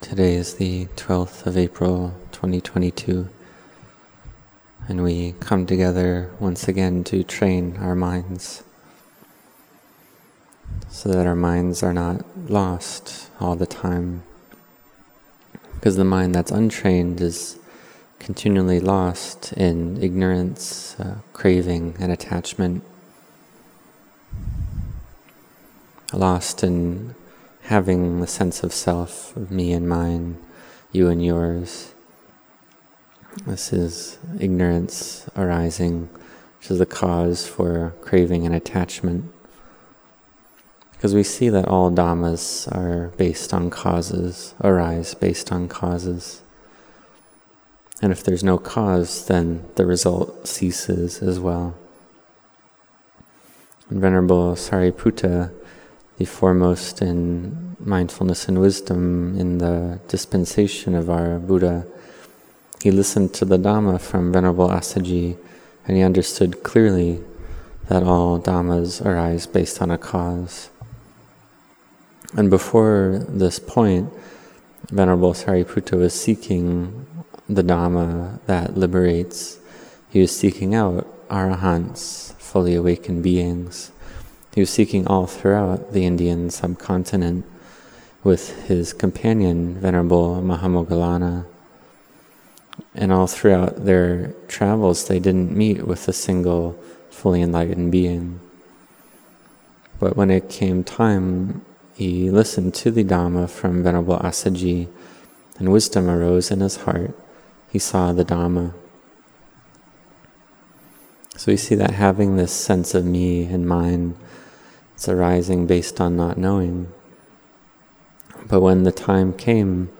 Today is the 12th of April 2022, and we come together once again to train our minds so that our minds are not lost all the time. Because the mind that's untrained is continually lost in ignorance, uh, craving, and attachment, lost in having the sense of self, of me and mine, you and yours. This is ignorance arising, which is the cause for craving and attachment. Because we see that all dhammas are based on causes, arise based on causes. And if there's no cause, then the result ceases as well. Venerable Sariputta the foremost in mindfulness and wisdom in the dispensation of our Buddha. He listened to the Dhamma from Venerable Assaji and he understood clearly that all Dhammas arise based on a cause. And before this point, Venerable Sariputta was seeking the Dhamma that liberates. He was seeking out arahants, fully awakened beings. He was seeking all throughout the Indian subcontinent with his companion, Venerable Mahamoggallana. And all throughout their travels, they didn't meet with a single fully enlightened being. But when it came time, he listened to the Dhamma from Venerable Assaji, and wisdom arose in his heart. He saw the Dhamma. So we see that having this sense of me and mine it's arising based on not knowing. But when the time came,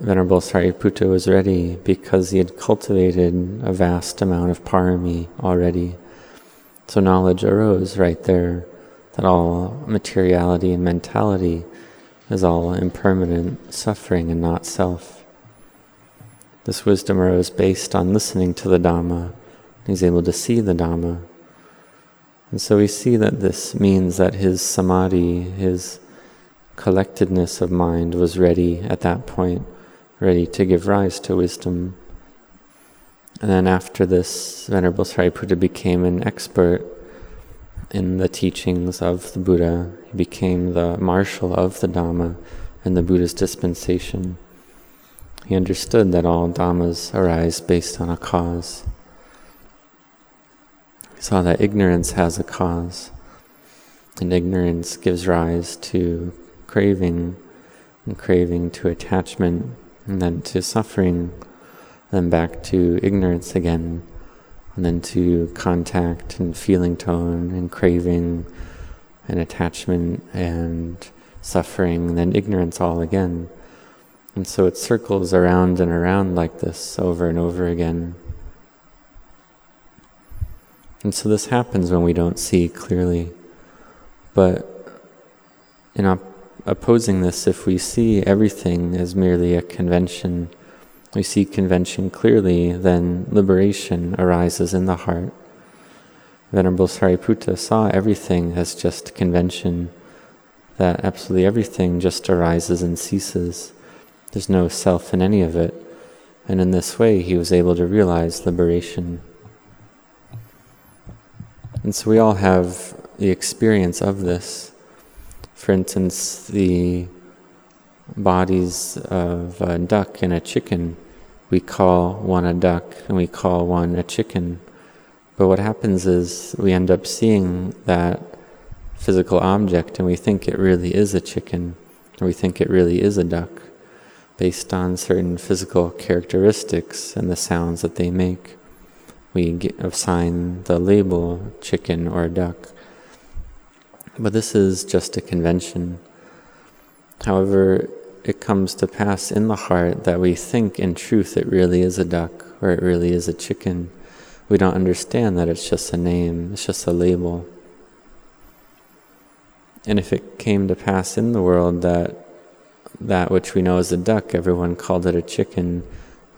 Venerable Sariputta was ready because he had cultivated a vast amount of parami already. So knowledge arose right there that all materiality and mentality is all impermanent suffering and not self. This wisdom arose based on listening to the Dhamma. He's able to see the Dhamma and so we see that this means that his samadhi, his collectedness of mind, was ready at that point, ready to give rise to wisdom. And then after this, Venerable Sariputta became an expert in the teachings of the Buddha. He became the marshal of the Dhamma and the Buddha's dispensation. He understood that all Dhammas arise based on a cause He saw that ignorance has a cause, and ignorance gives rise to craving, and craving to attachment, and then to suffering, then back to ignorance again, and then to contact and feeling tone, and craving, and attachment, and suffering, and then ignorance all again. And so it circles around and around like this over and over again. And so this happens when we don't see clearly. But in op- opposing this, if we see everything as merely a convention, we see convention clearly, then liberation arises in the heart. Venerable Sariputta saw everything as just convention, that absolutely everything just arises and ceases. There's no self in any of it. And in this way, he was able to realize liberation. And so we all have the experience of this. For instance, the bodies of a duck and a chicken, we call one a duck and we call one a chicken. But what happens is we end up seeing that physical object and we think it really is a chicken, or we think it really is a duck, based on certain physical characteristics and the sounds that they make we assign the label chicken or duck. But this is just a convention. However, it comes to pass in the heart that we think in truth it really is a duck or it really is a chicken. We don't understand that it's just a name, it's just a label. And if it came to pass in the world that that which we know as a duck, everyone called it a chicken,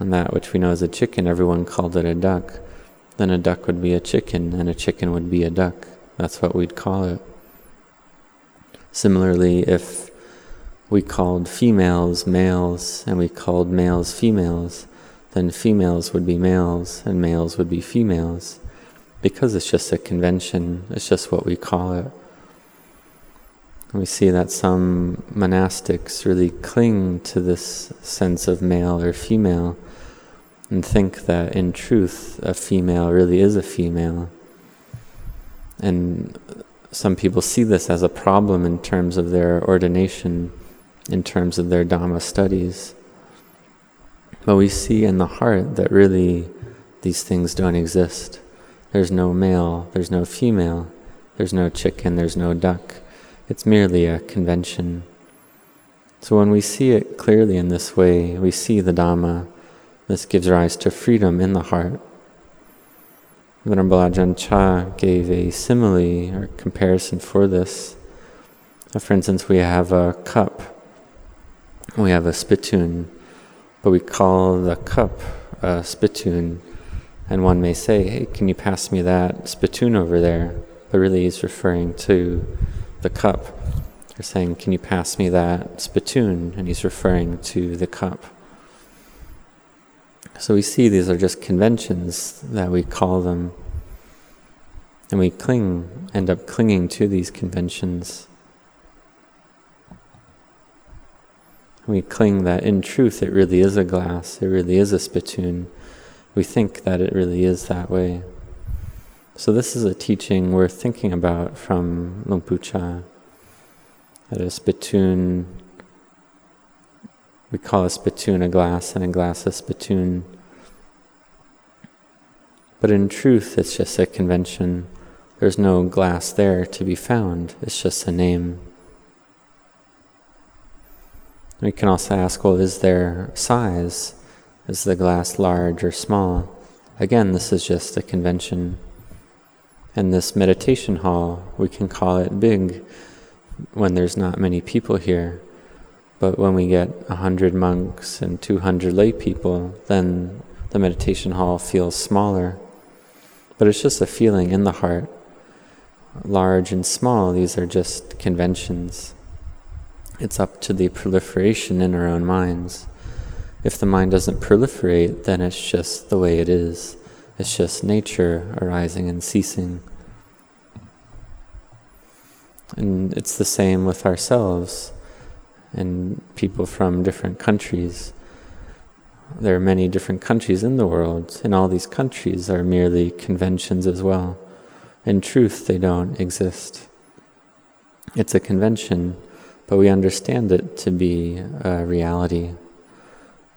And that which we know as a chicken, everyone called it a duck. Then a duck would be a chicken, and a chicken would be a duck. That's what we'd call it. Similarly, if we called females males and we called males females, then females would be males and males would be females. Because it's just a convention, it's just what we call it. We see that some monastics really cling to this sense of male or female and think that in truth a female really is a female. And some people see this as a problem in terms of their ordination, in terms of their Dhamma studies. But we see in the heart that really these things don't exist. There's no male, there's no female, there's no chicken, there's no duck. It's merely a convention. So when we see it clearly in this way, we see the Dhamma this gives rise to freedom in the heart. Venerable Ajahn Chah gave a simile or comparison for this. Uh, for instance, we have a cup, we have a spittoon, but we call the cup a spittoon, and one may say, Hey, can you pass me that spittoon over there? But really, he's referring to the cup. They're saying, Can you pass me that spittoon? And he's referring to the cup. So we see these are just conventions that we call them. And we cling, end up clinging to these conventions. We cling that in truth it really is a glass, it really is a spittoon. We think that it really is that way. So this is a teaching we're thinking about from Luang Pu Chah. That a spittoon we call a spittoon a glass and a glass a spittoon. But in truth, it's just a convention. There's no glass there to be found, it's just a name. We can also ask well, is there size? Is the glass large or small? Again, this is just a convention. In this meditation hall, we can call it big when there's not many people here. But when we get a hundred monks and 200 lay people, then the meditation hall feels smaller. But it's just a feeling in the heart. Large and small, these are just conventions. It's up to the proliferation in our own minds. If the mind doesn't proliferate, then it's just the way it is. It's just nature arising and ceasing. And it's the same with ourselves and people from different countries. There are many different countries in the world, and all these countries are merely conventions as well. In truth, they don't exist. It's a convention, but we understand it to be a reality.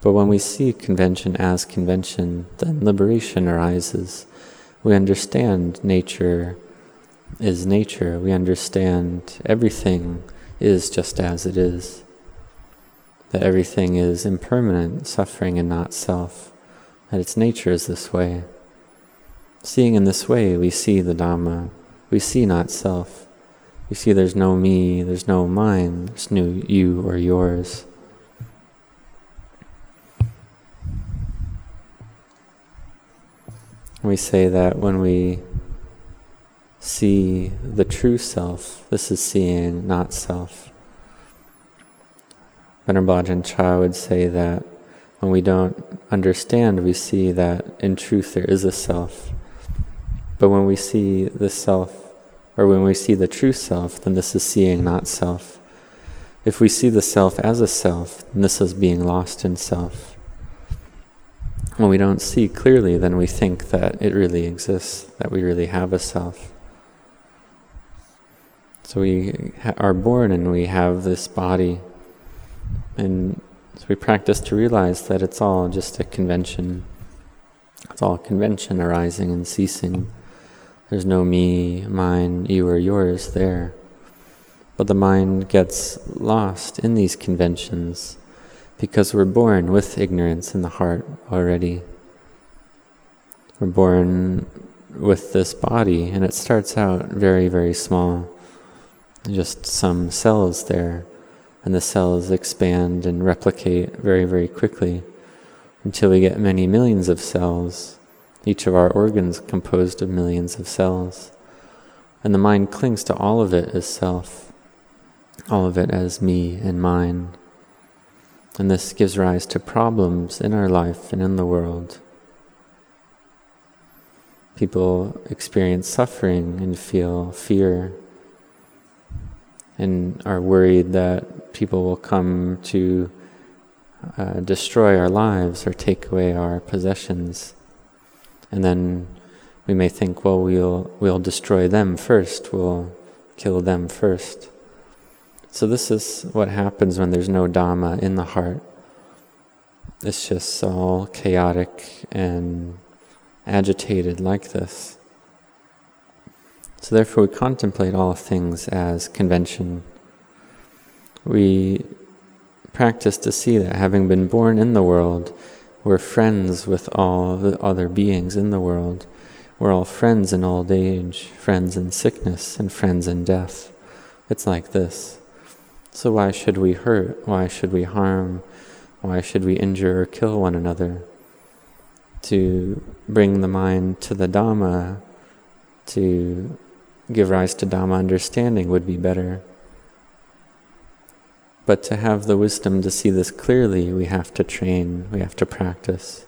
But when we see convention as convention, then liberation arises. We understand nature is nature. We understand everything is just as it is. That everything is impermanent, suffering, and not self. That its nature is this way. Seeing in this way, we see the Dhamma. We see not self. We see there's no me, there's no mine, there's no you or yours. We say that when we see the true self. This is seeing not self. Venerable Ajahn Chah would say that when we don't understand, we see that in truth there is a self. But when we see the self, or when we see the true self, then this is seeing not self. If we see the self as a self, then this is being lost in self. When we don't see clearly, then we think that it really exists, that we really have a self. So we are born and we have this body, and so we practice to realize that it's all just a convention. It's all convention arising and ceasing. There's no me, mine, you, or yours there. But the mind gets lost in these conventions because we're born with ignorance in the heart already. We're born with this body, and it starts out very, very small just some cells there, and the cells expand and replicate very, very quickly. until we get many millions of cells, each of our organs composed of millions of cells. And the mind clings to all of it as self, all of it as me and mine. And this gives rise to problems in our life and in the world. People experience suffering and feel fear and are worried that people will come to uh, destroy our lives or take away our possessions. And then we may think, well, we'll, we'll destroy them first, we'll kill them first. So, this is what happens when there's no Dhamma in the heart. It's just all chaotic and agitated like this. So, therefore, we contemplate all things as convention. We practice to see that having been born in the world, we're friends with all the other beings in the world. We're all friends in old age, friends in sickness, and friends in death. It's like this. So, why should we hurt? Why should we harm? Why should we injure or kill one another? To bring the mind to the Dhamma, to give rise to Dhamma understanding would be better. But to have the wisdom to see this clearly, we have to train, we have to practice.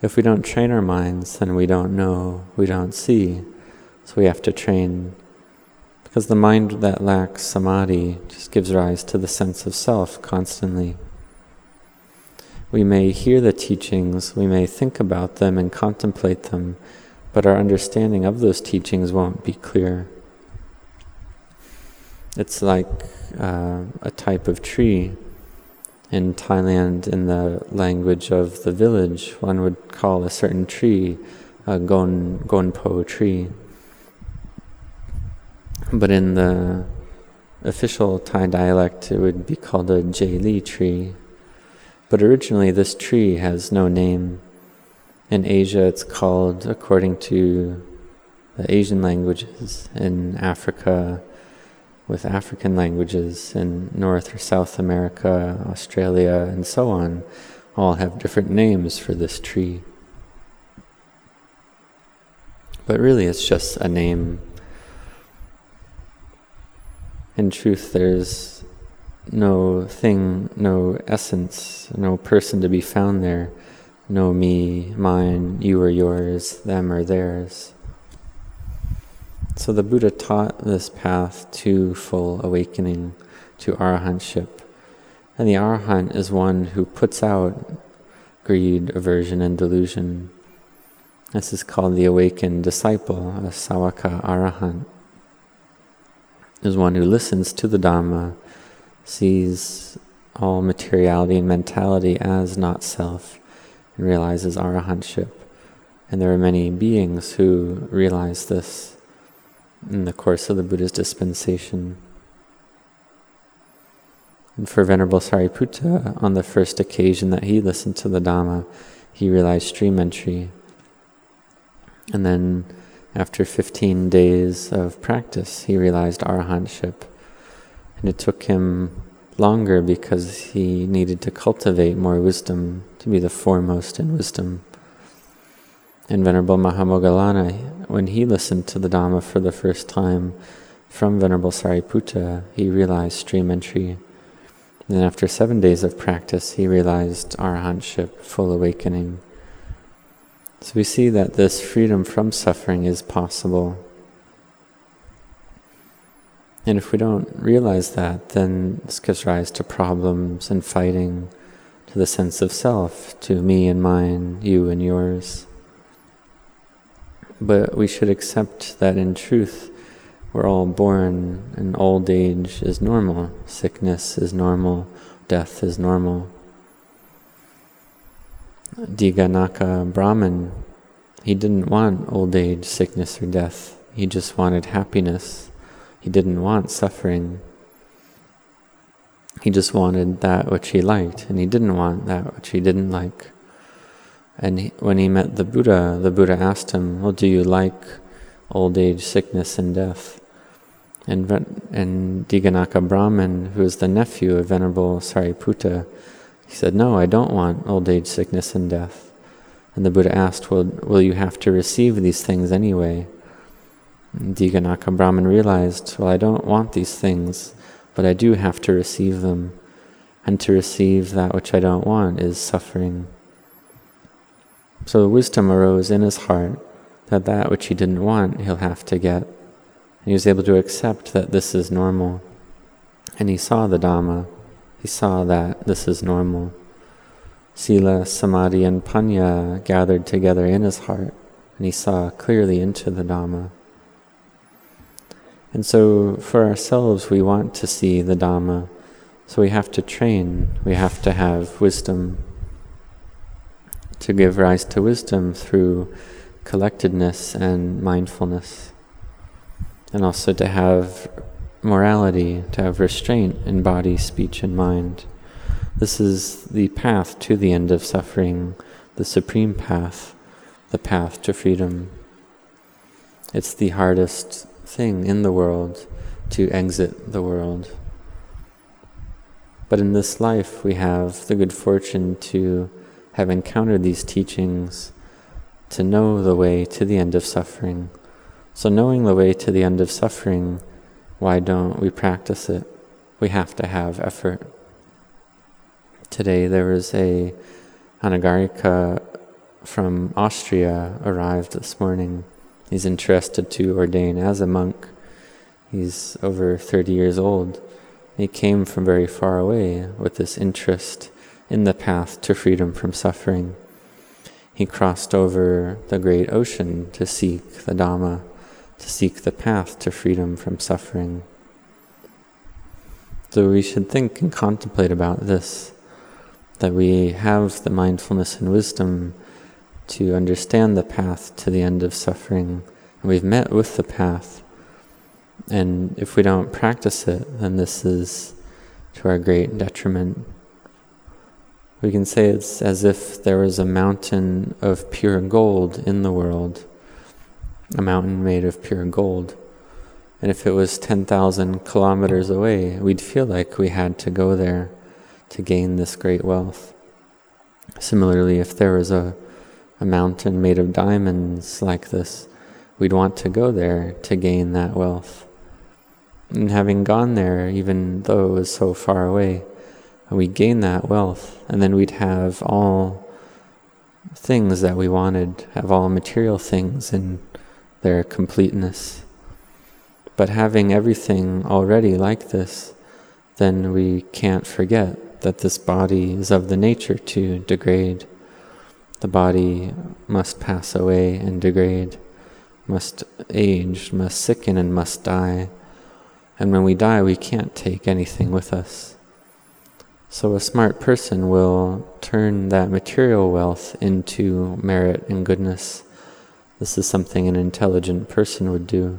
If we don't train our minds, then we don't know, we don't see. So we have to train. Because the mind that lacks samadhi just gives rise to the sense of self constantly. We may hear the teachings, we may think about them and contemplate them, but our understanding of those teachings won't be clear. It's like uh, a type of tree. In Thailand, in the language of the village, one would call a certain tree a gon, gonpo tree. But in the official Thai dialect, it would be called a jeli tree. But originally, this tree has no name. In Asia, it's called, according to the Asian languages, in Africa, with African languages, in North or South America, Australia, and so on, all have different names for this tree. But really, it's just a name. In truth, there's no thing, no essence, no person to be found there no me, mine, you or yours, them or theirs. So the Buddha taught this path to full awakening, to arahantship. And the arahant is one who puts out greed, aversion, and delusion. This is called the awakened disciple, a sawaka arahant. Is one who listens to the Dhamma, sees all materiality and mentality as not self, and realizes arahantship. And there are many beings who realize this in the course of the Buddha's dispensation. And for Venerable Sariputta, on the first occasion that he listened to the Dhamma, he realized stream entry. And then, after 15 days of practice, he realized arahantship. And it took him longer because he needed to cultivate more wisdom to be the foremost in wisdom. And Venerable Mahamoggallana, when he listened to the Dhamma for the first time from Venerable Sariputta, he realized stream entry. And after seven days of practice, he realized arahantship, full awakening. So we see that this freedom from suffering is possible and if we don't realize that, then this gives rise to problems and fighting, to the sense of self, to me and mine, you and yours. But we should accept that in truth, we're all born, and old age is normal, sickness is normal, death is normal. Dighanakha Brahman, he didn't want old age, sickness, or death. He just wanted happiness. He didn't want suffering. He just wanted that which he liked, and he didn't want that which he didn't like. And he, when he met the Buddha, the Buddha asked him, Well, do you like old age, sickness, and death? And, and Dighanakha Brahman, who is the nephew of Venerable Sariputta, He said, No, I don't want old age, sickness, and death. And the Buddha asked, Well, will you have to receive these things anyway? And Dighanakha Brahman realized, Well, I don't want these things, but I do have to receive them. And to receive that which I don't want is suffering. So wisdom arose in his heart that that which he didn't want, he'll have to get. And he was able to accept that this is normal. And he saw the Dhamma. He saw that this is normal. Sila, Samadhi, and Panya gathered together in his heart, and he saw clearly into the Dhamma. And so, for ourselves, we want to see the Dhamma, so we have to train, we have to have wisdom. To give rise to wisdom through collectedness and mindfulness, and also to have morality, to have restraint in body, speech, and mind. This is the path to the end of suffering, the supreme path, the path to freedom. It's the hardest thing in the world to exit the world. But in this life, we have the good fortune to have encountered these teachings, to know the way to the end of suffering. So, knowing the way to the end of suffering why don't we practice it? We have to have effort. Today there was a Anagarika from Austria arrived this morning. He's interested to ordain as a monk. He's over 30 years old. He came from very far away with this interest in the path to freedom from suffering. He crossed over the great ocean to seek the Dhamma to seek the path to freedom from suffering. So we should think and contemplate about this that we have the mindfulness and wisdom to understand the path to the end of suffering. And we've met with the path. And if we don't practice it, then this is to our great detriment. We can say it's as if there was a mountain of pure gold in the world a mountain made of pure gold. And if it was 10,000 kilometers away, we'd feel like we had to go there to gain this great wealth. Similarly, if there was a, a mountain made of diamonds like this, we'd want to go there to gain that wealth. And having gone there, even though it was so far away, we'd gain that wealth, and then we'd have all things that we wanted, have all material things, and their completeness. But having everything already like this, then we can't forget that this body is of the nature to degrade. The body must pass away and degrade, must age, must sicken, and must die. And when we die, we can't take anything with us. So a smart person will turn that material wealth into merit and goodness this is something an intelligent person would do.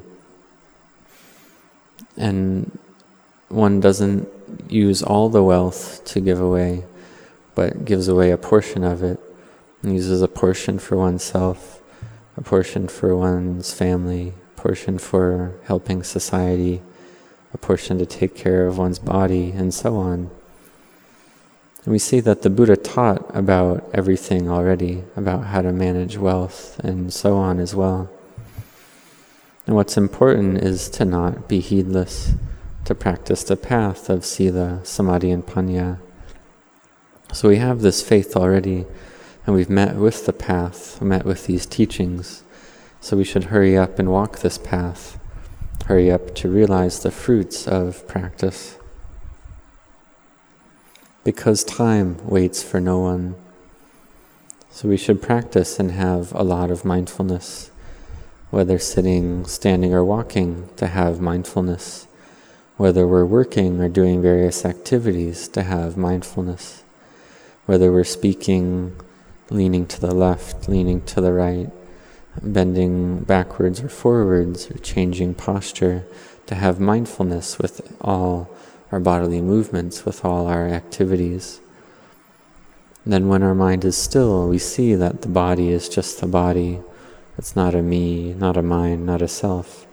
And one doesn't use all the wealth to give away, but gives away a portion of it, and uses a portion for oneself, a portion for one's family, a portion for helping society, a portion to take care of one's body, and so on. And we see that the Buddha taught about everything already, about how to manage wealth and so on as well. And what's important is to not be heedless, to practice the path of Sila, Samadhi, and Panya. So we have this faith already, and we've met with the path, met with these teachings. So we should hurry up and walk this path, hurry up to realize the fruits of practice because time waits for no one. So we should practice and have a lot of mindfulness, whether sitting, standing, or walking, to have mindfulness, whether we're working or doing various activities, to have mindfulness, whether we're speaking, leaning to the left, leaning to the right, bending backwards or forwards, or changing posture, to have mindfulness with all our bodily movements, with all our activities. Then, when our mind is still, we see that the body is just the body. It's not a me, not a mind, not a self.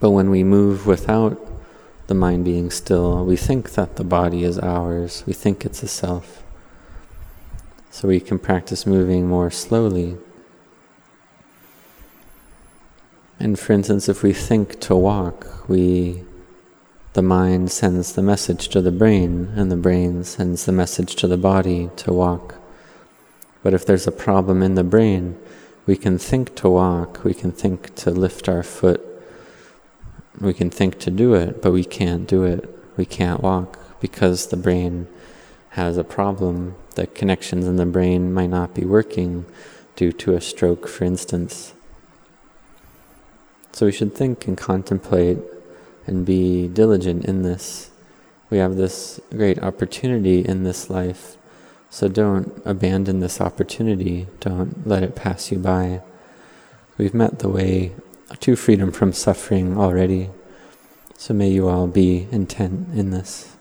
But when we move without the mind being still, we think that the body is ours, we think it's a self. So we can practice moving more slowly. And for instance, if we think to walk, we the mind sends the message to the brain, and the brain sends the message to the body to walk. But if there's a problem in the brain, we can think to walk, we can think to lift our foot, we can think to do it, but we can't do it. We can't walk because the brain has a problem. The connections in the brain might not be working due to a stroke, for instance. So we should think and contemplate and be diligent in this. We have this great opportunity in this life, so don't abandon this opportunity. Don't let it pass you by. We've met the way to freedom from suffering already, so may you all be intent in this.